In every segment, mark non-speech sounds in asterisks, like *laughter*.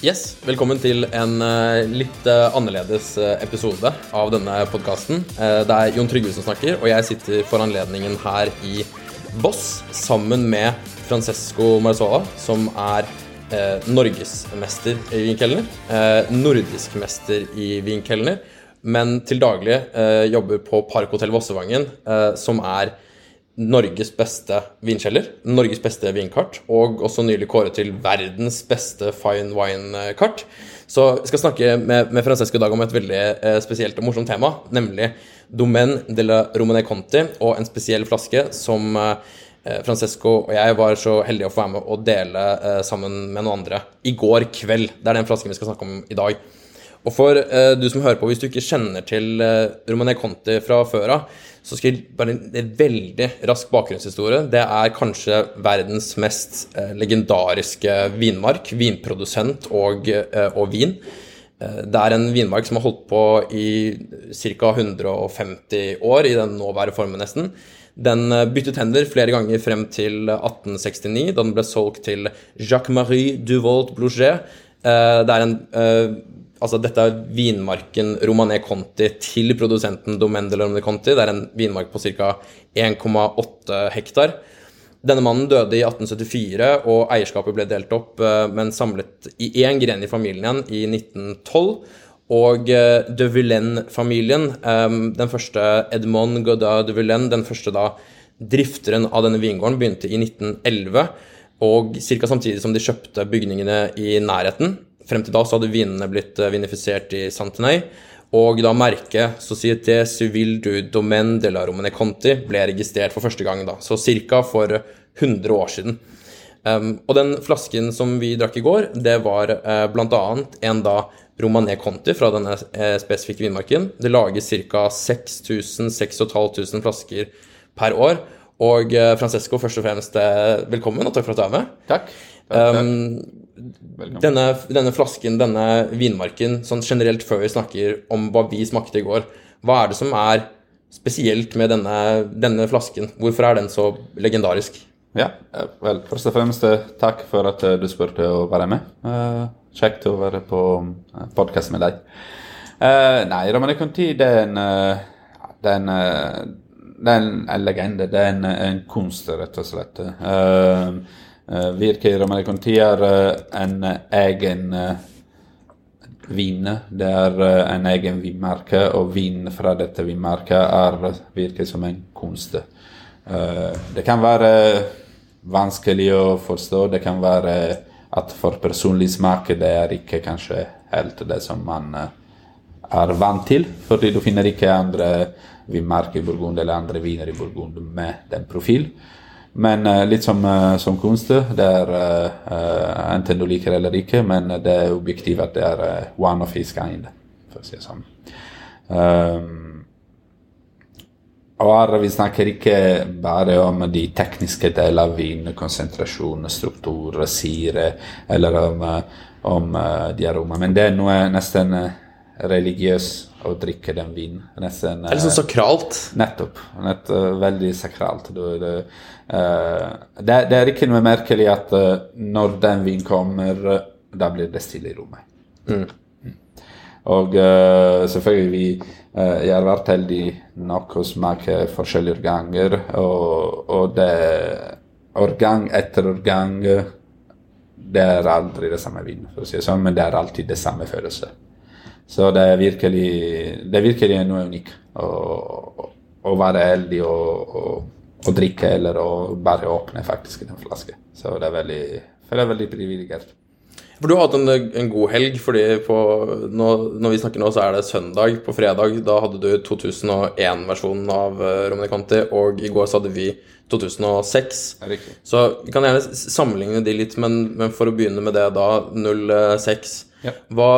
Yes, Velkommen til en eh, litt eh, annerledes eh, episode av denne podkasten. det er Jon Trygve som snakker, og jeg sitter for anledningen her i Voss sammen med Francesco Marzola, som er eh, norgesmester i vinkelner. Nordisk mester i vinkelner, men til daglig jobber på Parkhotell Vossevangen, som er Norges beste vinkjeller, Norges beste vinkart, og også nylig kåret til verdens beste fine wine-kart. Så jeg skal snakke med, med Francesco i dag om et veldig eh, spesielt og morsomt tema, nemlig Domaine de la Romane Conti og en spesiell flaske som eh, Francesco og jeg var så heldige å få være med å dele eh, sammen med noen andre i går kveld. Det er den flasken vi skal snakke om i dag. Og for eh, du som hører på, hvis du ikke kjenner til eh, Romane Conti fra før av, så skal jeg bare en veldig rask bakgrunnshistorie. Det er kanskje verdens mest eh, legendariske vinmark, vinprodusent og, eh, og vin. Eh, det er en vinmark som har holdt på i ca. 150 år, i den nåværende formen nesten. Den eh, byttet hender flere ganger frem til 1869, da den ble solgt til Jacques-Marie Duvolt Blouget. Det er en Altså, dette er vinmarken Romané Conti til produsenten Domaine de la Conti. Det er en vinmark på ca. 1,8 hektar. Denne mannen døde i 1874, og eierskapet ble delt opp, eh, men samlet i én gren i familien igjen i 1912. Og eh, de Villaine-familien, eh, den første Edmond Godard de Villaine, den første da drifteren av denne vingården, begynte i 1911. Og ca. samtidig som de kjøpte bygningene i nærheten. Frem til da så hadde vinene blitt eh, vinifisert i Santenay. Og da merket Société Civile du Domaine de la Romane Conti ble registrert for første gang, da, så ca. for 100 år siden. Um, og den flasken som vi drakk i går, det var uh, bl.a. en da Romané Conti fra denne uh, spesifikke vinmarken. Det lages ca. 6000-6500 flasker per år. Og uh, Francesco, først og fremst velkommen, og takk for at du er med. Takk. Takk, takk. Um, denne, denne flasken, denne vinmarken, sånn generelt før vi snakker om hva vi smakte i går, hva er det som er spesielt med denne, denne flasken? Hvorfor er den så legendarisk? Ja, eh, vel, først og fremst eh, takk for at eh, du spurte å være med. Uh, kjekt å være på podkast med deg. Uh, nei, Romane Conti, det er en, det er en, det er en legende. Det er en, en kunst, rett og slett. Uh, uh, Virke Romane Conti er uh, en egen uh, vin. Det er en egen vinmerke, og vin fra dette vinmerket er virker som en kunst. Det kan være vanskelig å forstå. Det kan være at for personlig smak det er ikke kanskje helt det som man er vant til. Fordi du finner ikke andre vinmark i Burgund eller andre viner i Burgund med den profil. Men uh, litt som, uh, som kunst. Det er uh, enten du liker eller ikke, men det er objektivt at det er one of his kind. For å si det sånn. Um, og her vi snakker ikke bare om de tekniske delene av vin, konsentrasjon, struktur, sire, eller om, om de aromene. Men det er noe nesten religiøst å drikke den vinen. Nesten, Det er liksom sakralt. Nettopp. Nett, uh, veldig sakralt. Du, det, uh, det, det, er ikke noe merkelig at når den vinen kommer, da blir det stille i rommet. Mm. Og selvfølgelig vi Jeg har vært heldig nok å smake forskjellige ganger, og, og det Årgang etter årgang Det er aldri det samme vin, for å si det sånn, men det er alltid det samme følelse. Så det er virkelig, det er virkelig noe unikt å, å være heldig og, og, drikke, eller å bare åpne faktisk en flaske. Så det er veldig, det er veldig privilegert. For du har hatt en, en god helg, fordi på, nå, når vi snakker nå, så er det søndag. På fredag da hadde du 2001-versjonen av uh, Romani Conti, og i går så hadde vi 2006. Riktig. Så vi kan gjerne sammenligne de litt, men, men for å begynne med det da, 06. Ja. Hva,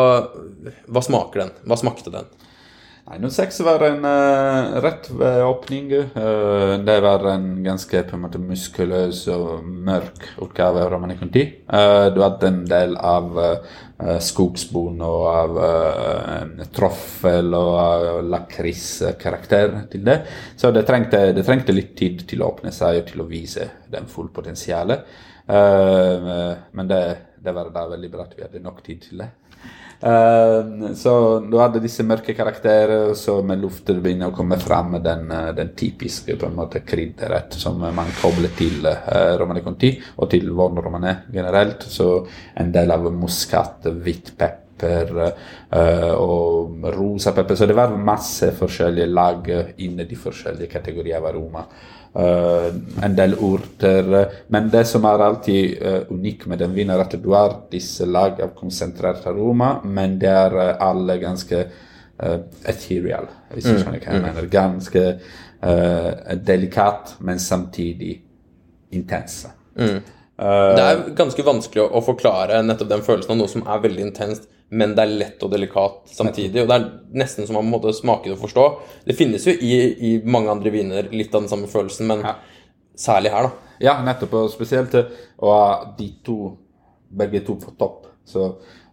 hva smaker den? Hva smakte den? Nei, 06 var en uh, rett ved åpning. Uh, det var en ganske på en måte muskuløs og mørk utgave av Romani Conti. Eh, du hadde en del av uh, skogsbon og av uh, troffel og uh, lakriskarakter til det. Så det trengte, det trengte litt tid til å åpne seg og til å vise den full potensialet. Eh, men det, det var da veldig bra at vi hadde nok tid til det. Uh, så du hadde disse mørke karakterer, og så med luften begynner å komme fram den, eh, den typiske på en måte krydderet som man kobler til uh, Romane Conti, og til Von Romane generelt. Så en del av muskat, hvitt pepper eh, og rosa pepper. Så det var masse forskjellige lag inne de forskjellige kategorier av aroma. Eh, en del urter. Men det som er alltid uh, unikt med den vinen, er at du har disse lag av konsentrert aroma, men det er eh, alle ganske uh, ethereal, hvis du skjønner hva jeg mener. Ganske uh, delikat, men samtidig intense. Eh, Det er ganske vanskelig å, å forklare nettopp den følelsen av noe som er veldig intenst, men det er lett og delikat samtidig. Og det er nesten som man må smake det og forstå. Det finnes jo i, i mange andre viner litt av den samme følelsen, men Ja. særlig her, da. Ja, nettopp. Og spesielt og å ha de to, begge to på topp. Så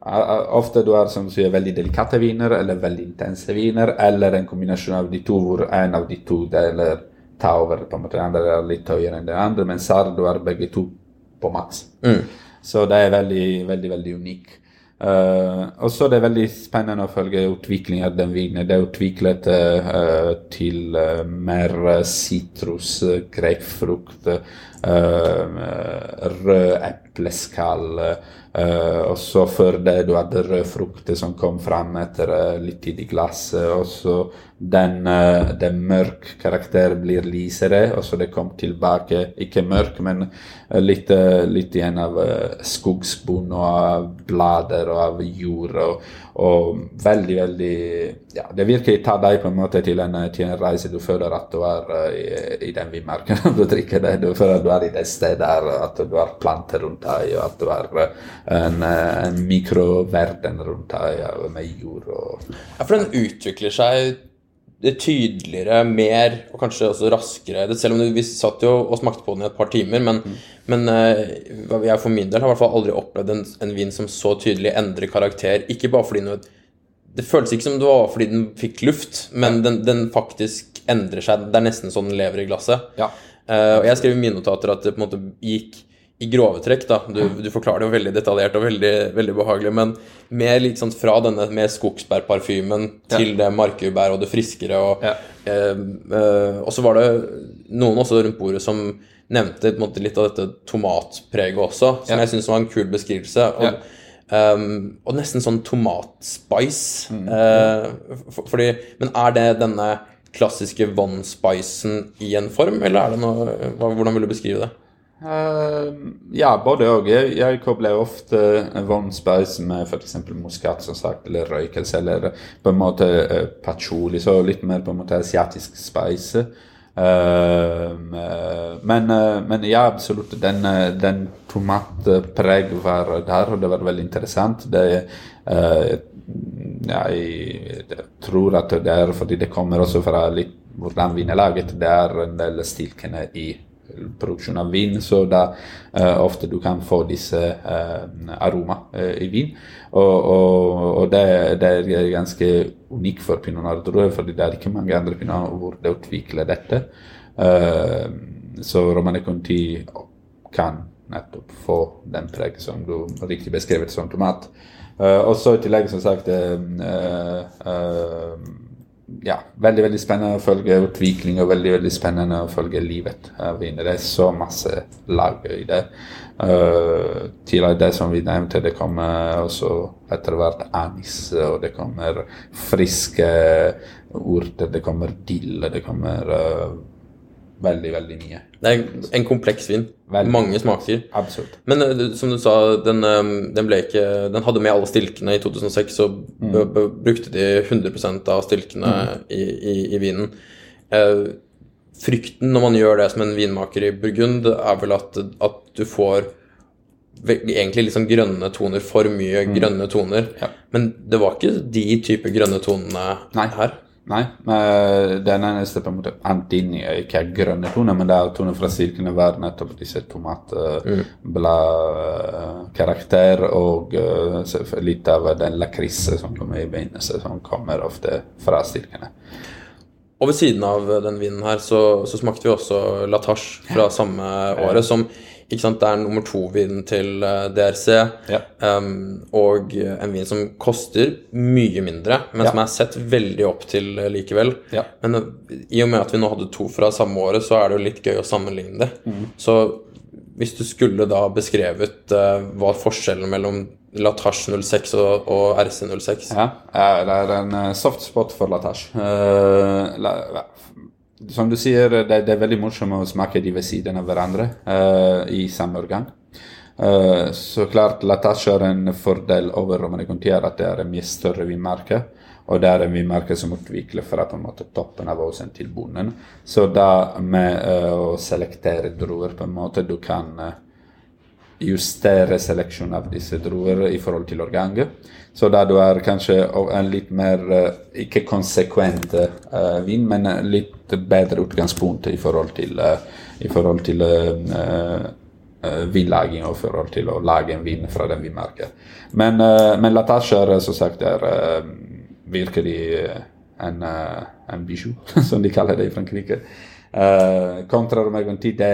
eh, eh, ofte du har som du sier, veldig delikate viner, eller veldig intense viner, eller en kombinasjon av de to hvor en av de to deler tar over. på en måte, Den andre er litt høyere enn den andre, mens her du har begge to på maks. Så det er veldig, veldig, veldig unikt. Eh, og så er det veldig spennende å følge utviklingen av den vinen. Det er utviklet uh, til uh, mer sitrus, grapefrukt, rød epleskall. eh, og så før det du hadde rød frukt som kom fram etter eh, litt tid i glasset. Og så den, eh, den mørk karakter blir lysere, og så det kom tilbake, ikke mørk, men litt, litt igjen av skogsbunn og av blader og av jord. Og, og veldig, veldig Ja, det virkelig tar deg på en måte til en, til en reise. Du føler at du er i, i den vinmarken *laughs* du drikker det. Du føler at du er i det stedet at du har planter rundt deg, og at har eh, en, en mikroverden rundt deg ja, med jord og Ja, for den utvikler seg tydeligere, mer og kanskje også raskere. Det, selv om vi satt jo og smakte på den i et par timer, men, men eh, jeg for min del har i hvert fall aldri opplevd en, en vin som så tydelig endrer karakter. Ikke bare fordi noe Det føltes ikke som det var fordi den fikk luft, men den, den faktisk endrer seg. Det er nesten sånn den lever i glasset. Ja. Uh, og jeg skrev i mine notater at det på en måte gikk i grove trekk, da. Du, du forklarer det jo veldig detaljert og veldig, veldig behagelig, men mer litt sånn fra denne med skogsbærparfymen til det markbær og det friskere. Og, Ja. eh, eh, og så var det noen også rundt bordet som nevnte måte, litt av dette tomatpreget også, som Ja. jeg syns var en kul beskrivelse. Og, um, og nesten sånn tomatspice. Mm. Eh, for, fordi, men er det denne klassiske Von-spicen i en form, eller er det noe Hvordan vil du beskrive det? Eh, ja, både og. Jeg, jeg kobler ofte Von Spice med f.eks. muskat, som sagt, eller røykelse, eller på en måte uh, patchouli, så litt mer på en måte asiatisk spice. Uh, men, men ja, absolutt. Den, den tomatpreg var der, og det var veldig interessant. Det, jeg tror at det er fordi det kommer også fra litt hvordan vin er laget. Det er en del stilkene i produksjon av vin, så da uh, ofte du kan få disse uh, aroma uh, i vin. Og, og, og det, det er ganske unikt for pinot jeg, fordi det er ikke mange andre pinot hvor det utvikler dette. Eh, så Romane Conti kan nettopp få den preget som du riktig beskrevet som tomat. Eh, og så i tillegg, som sagt uh, eh, eh, ja, veldig veldig spennende å følge utvikling og veldig veldig spennende å følge livet. Det er så masse lag i det. Uh, til det som vi nevnte, det kommer også etter hvert anis, og det kommer friske urter, det kommer dill, det kommer uh, veldig, veldig mye. Det er en kompleks vin. Veldig. Mange smaker. Absolutt. Men eh, som du sa, den, eh, den, ble ikke, den hadde med alle stilkene i 2006, så b brukte de 100 av stilkene i, i, i vinen. Eh, frykten når man gjør det som en vinmaker i Burgund, er vel at, at du får egentlig liksom grønne toner, for mye grønne toner. Ja. Men det var ikke de type grønne tonene Nei. her. Nei, men den eneste på en måte antydning er ikke grønne toner, men det er toner fra stilkene var nettopp disse tomatbladkarakter og eh, så litt av den lakriset som kommer i begynnelsen, som kommer ofte fra sirkene. Og ved siden av den vinen her så, så smakte vi også Latache fra samme året, som ikke sant, det er nummer to-vinen til eh, DRC. Ja. Um, og en vin som koster mye mindre, men Ja. som er sett veldig opp til eh, likevel. Ja. Men eh, i og med at vi nå hadde to fra samme året, så er det jo litt gøy å sammenligne det. Mm. Så hvis du skulle da beskrevet uh, hva forskjellen mellom Latache 06 og, og RC06 Ja, det er en soft spot for Latache. Uh, la- som du sier, det, det er veldig morsomt å smake de ved siden av hverandre uh, i samme organ. Uh, så klart, Latasje har en fordel over Romane Conti er at det er en mye større vinmerke. Og det er en vinmerke som utvikler fra på en måte toppen av åsen til bunnen. Så da med uh, å selektere druer på en måte, du kan justere seleksjonen av disse druer i forhold til årganget. Så da du er kanskje en litt mer eh, ikke konsekvent uh, vin, men litt bedre utgangspunkt i forhold til, uh, i forhold til uh, vinlaging og forhold til å lage en vin fra den vinmarken. Men, men Latasje er som sagt er, virkelig en, en bijou, *laughs* som de kaller det i Frankrike. Uh, kontra Romergonti, det,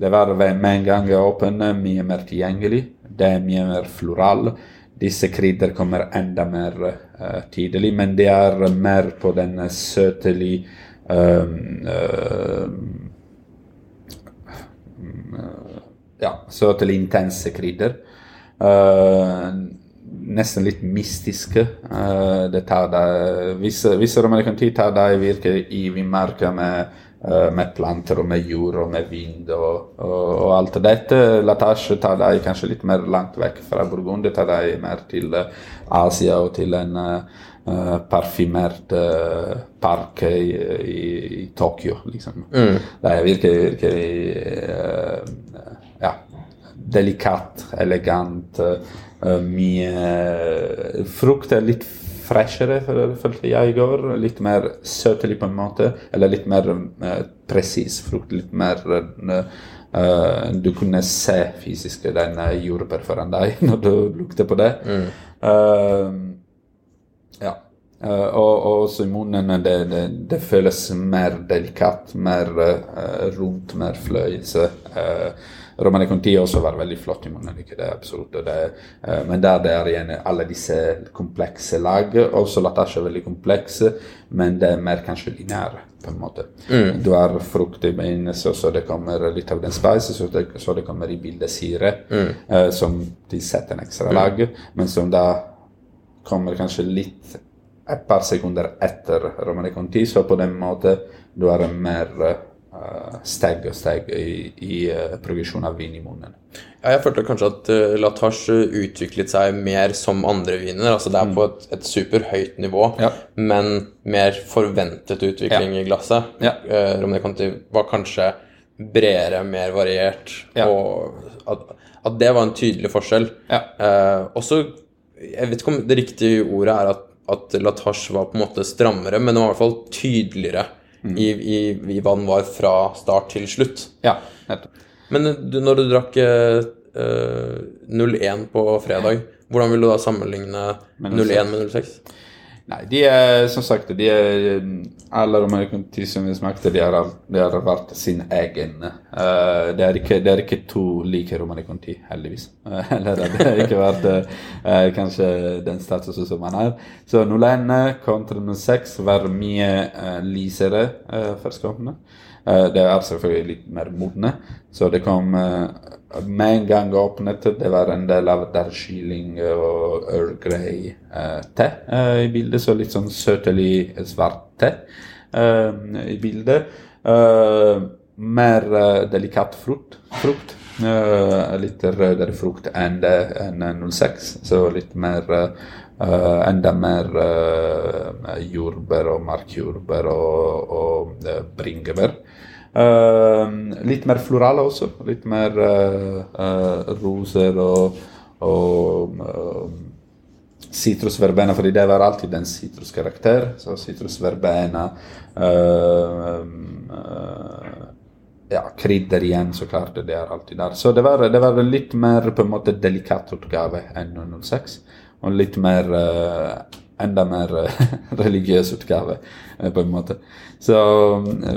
det var med en gang åpen, mye mer tilgjengelig. Det er mye mer floral. Disse krydder kommer enda mer uh, tidlig, men det er mer på den søtelig uh, uh, Ja, søtelig intense krydder. Uh, nesten litt mystiske. Uh, det tar deg Visse, visse romerkanti tar deg virkelig i vinmarka med, uh, med planter og med jord og med vind og, og, og alt dette. Latache tar deg kanskje litt mer langt vekk fra Burgund. Det tar deg mer til uh, Asia og til en uh, uh, parfymert uh, park i, i, i Tokyo, liksom. Det er virkelig, virkelig uh, ja, delikat, elegant. Uh, mye frukt er litt freshere, føl- følte jeg i går. Litt mer søtelig på en måte. Eller litt mer uh, presis frukt. Litt mer uh, Du kunne se fysisk den uh, jordbær foran deg *laughs* når du lukter på det. Uh, ja. Eh, og, og også i munnen det, det, det føles mer delikat, mer eh, rundt, mer fløyelse. Uh, Romane Conti også var veldig flott i munnen, det er absolutt. Det, eh, men der det er igjen alle disse komplekse lag. Også Latasje er veldig komplekse, men det er mer kanskje lineære, på en måte. Du har frukt i beinet, så det kommer litt av den spice, så det, så det kommer i bildet syre, eh, som tilsetter en ekstra lag, men som da kommer kanskje litt et par sekunder etter Romane Conti, så på den måten du har en mer uh, steg og steg i, i uh, progresjon av vin i munnen. Ja, jeg følte kanskje at uh, Latache utviklet seg mer som andre viner. Altså det er på et, et superhøyt nivå, Mm. Ja. men mer forventet utvikling Ja. i glasset. Ja. Uh, Romney Conti var kanskje bredere, mer variert, og at, at det var en tydelig forskjell. Eh, også, jeg vet ikke om det riktige ordet er at, at Latache var på en måte strammere, men det var i hvert fall tydeligere Mm. i, i, i hva den var fra start til slutt. Ja, nettopp. Men du, når du drakk eh, eh, 01 på fredag, hvordan vil du da sammenligne Med 01 med 06? Nei, de er som sagt de er, Alle vi smakte, de har, de har vært sin egen. Uh, det, er ikke, det er ikke to like romerkonti, heldigvis. Uh, eller det har ikke vært uh, kanskje den statusen som man er. Så 01 kontra 06 var mye uh, lysere uh, førstkommende. Eh, det er selvfølgelig litt mer modne. Så det kom eh, med en gang åpnet, det var en del av kylling og Earl Grey-te i bildet. Så litt sånn søtelig svart te eh, i bildet. Eh, mer eh, delikat frukt. frukt. Eh, litt rødere frukt enn 06. Så litt mer Uh, Enda mer uh, jordbær og markjordbær og, og uh, bringebær. Eh, litt mer florale også. Litt mer eh, eh, roser og, og eh, fordi det var alltid en sitruskarakter. Så sitrusverbena uh, uh, Ja, krydder igjen, så klart. Det er alltid der. Så det var, det var litt mer på en måte delikat utgave enn 06. Og litt mer uh, Enda mer *laughs* religiøs utgave, på en måte. Så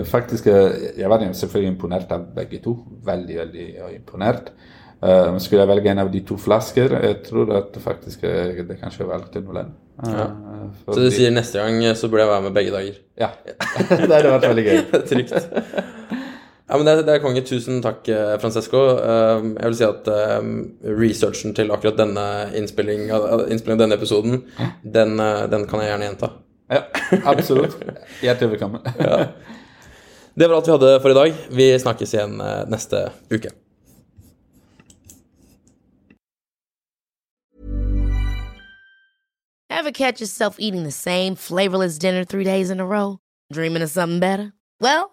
faktisk Jeg var selvfølgelig imponert av begge to. Veldig, veldig imponert. Uh, skulle jeg velge en av de to flasker, jeg tror at faktisk det kanskje valgte 01. Uh, ja. Så du sier neste gang så burde jeg være med begge dager? Ja. *laughs* det hadde vært veldig gøy. Trygt. Ja, men det, det er konge. Tusen takk, Francesco. Uh, jeg vil si at researchen til akkurat denne innspillingen innspilling av denne episoden, den, den, kan jeg gjerne gjenta. Ja, absolutt. Hjertelig velkommen. *laughs* ja. Det var alt vi hadde for i dag. Vi snakkes igjen neste uke. Ever catch yourself eating the same flavorless dinner three days in a row? Dreaming of something better? Well,